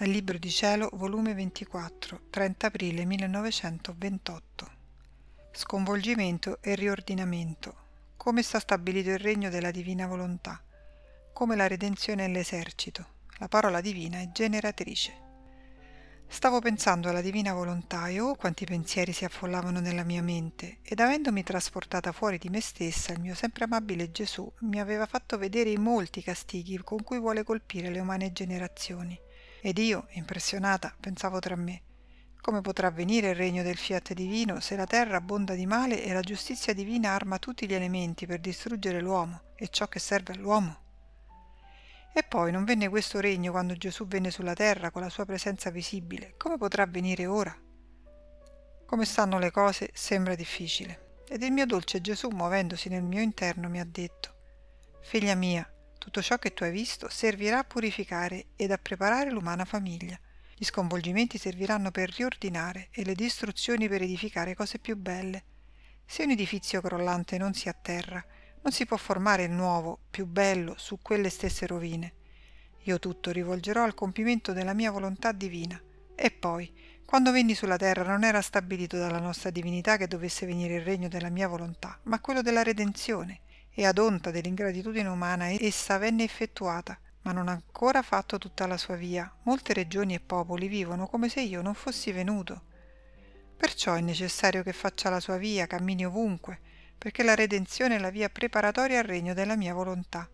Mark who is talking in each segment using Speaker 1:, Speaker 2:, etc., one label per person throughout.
Speaker 1: Dal Libro di Cielo, volume 24, 30 aprile 1928. Sconvolgimento e riordinamento. Come sta stabilito il regno della divina volontà. Come la redenzione è l'esercito. La parola divina è generatrice. Stavo pensando alla divina volontà e oh quanti pensieri si affollavano nella mia mente ed avendomi trasportata fuori di me stessa il mio sempre amabile Gesù mi aveva fatto vedere i molti castighi con cui vuole colpire le umane generazioni ed io, impressionata, pensavo tra me, come potrà venire il regno del fiat divino se la terra abbonda di male e la giustizia divina arma tutti gli elementi per distruggere l'uomo e ciò che serve all'uomo? E poi non venne questo regno quando Gesù venne sulla terra con la sua presenza visibile, come potrà venire ora? Come stanno le cose sembra difficile. Ed il mio dolce Gesù, muovendosi nel mio interno, mi ha detto, Figlia mia, tutto ciò che tu hai visto servirà a purificare ed a preparare l'umana famiglia. Gli sconvolgimenti serviranno per riordinare e le distruzioni per edificare cose più belle. Se un edifizio crollante non si atterra, non si può formare il nuovo, più bello, su quelle stesse rovine. Io tutto rivolgerò al compimento della mia volontà divina. E poi, quando venni sulla terra non era stabilito dalla nostra divinità che dovesse venire il regno della mia volontà, ma quello della redenzione e ad onta dell'ingratitudine umana essa venne effettuata, ma non ha ancora fatto tutta la sua via. Molte regioni e popoli vivono come se io non fossi venuto. Perciò è necessario che faccia la sua via, cammini ovunque, perché la redenzione è la via preparatoria al regno della mia volontà.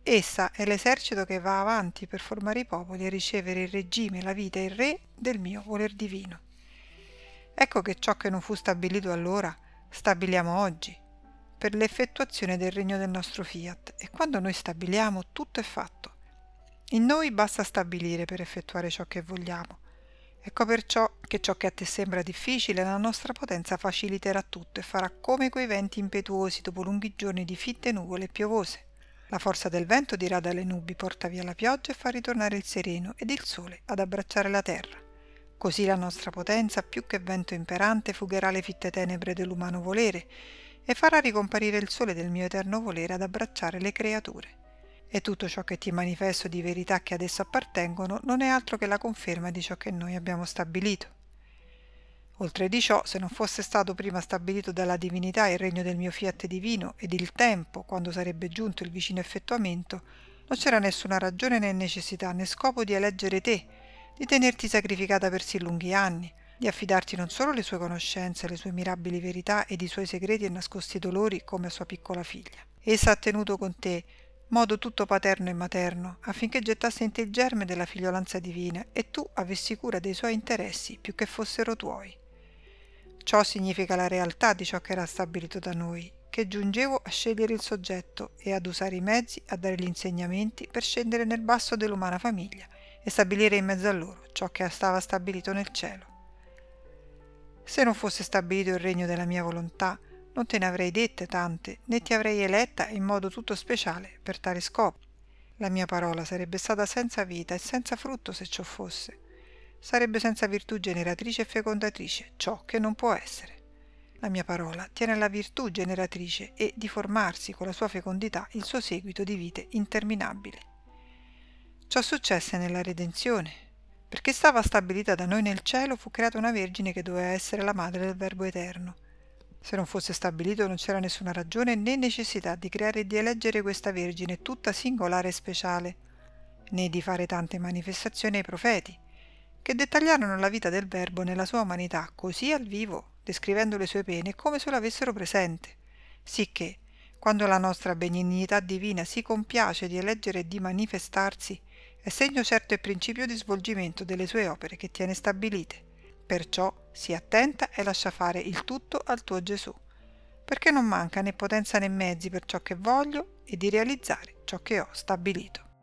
Speaker 1: Essa è l'esercito che va avanti per formare i popoli e ricevere il regime, la vita e il re del mio voler divino. Ecco che ciò che non fu stabilito allora, stabiliamo oggi per l'effettuazione del regno del nostro fiat e quando noi stabiliamo tutto è fatto. In noi basta stabilire per effettuare ciò che vogliamo. Ecco perciò che ciò che a te sembra difficile la nostra potenza faciliterà tutto e farà come quei venti impetuosi dopo lunghi giorni di fitte nuvole piovose. La forza del vento dirà dalle nubi porta via la pioggia e fa ritornare il sereno ed il sole ad abbracciare la terra. Così la nostra potenza, più che vento imperante, fugherà le fitte tenebre dell'umano volere e farà ricomparire il sole del mio eterno volere ad abbracciare le creature. E tutto ciò che ti manifesto di verità che ad esso appartengono non è altro che la conferma di ciò che noi abbiamo stabilito. Oltre di ciò, se non fosse stato prima stabilito dalla divinità il regno del mio fiat divino ed il tempo, quando sarebbe giunto il vicino effettuamento, non c'era nessuna ragione né necessità né scopo di eleggere te, di tenerti sacrificata per sì lunghi anni, di affidarti non solo le sue conoscenze, le sue mirabili verità ed i suoi segreti e nascosti dolori come a sua piccola figlia. Essa ha tenuto con te modo tutto paterno e materno, affinché gettasse in te il germe della figliolanza divina e tu avessi cura dei suoi interessi più che fossero tuoi. Ciò significa la realtà di ciò che era stabilito da noi, che giungevo a scegliere il soggetto e ad usare i mezzi, a dare gli insegnamenti per scendere nel basso dell'umana famiglia e stabilire in mezzo a loro ciò che stava stabilito nel cielo. Se non fosse stabilito il regno della mia volontà, non te ne avrei dette tante, né ti avrei eletta in modo tutto speciale per tale scopo. La mia parola sarebbe stata senza vita e senza frutto se ciò fosse. Sarebbe senza virtù generatrice e fecondatrice, ciò che non può essere. La mia parola tiene la virtù generatrice e di formarsi con la sua fecondità il suo seguito di vite interminabili. Ciò successe nella redenzione, perché stava stabilita da noi nel cielo, fu creata una vergine che doveva essere la madre del Verbo Eterno. Se non fosse stabilito non c'era nessuna ragione né necessità di creare e di eleggere questa vergine tutta singolare e speciale, né di fare tante manifestazioni ai profeti, che dettagliarono la vita del Verbo nella sua umanità così al vivo, descrivendo le sue pene come se lo avessero presente, sicché, quando la nostra benignità divina si compiace di eleggere e di manifestarsi, è segno certo e principio di svolgimento delle sue opere che tiene stabilite. Perciò sii attenta e lascia fare il tutto al tuo Gesù, perché non manca né potenza né mezzi per ciò che voglio e di realizzare ciò che ho stabilito.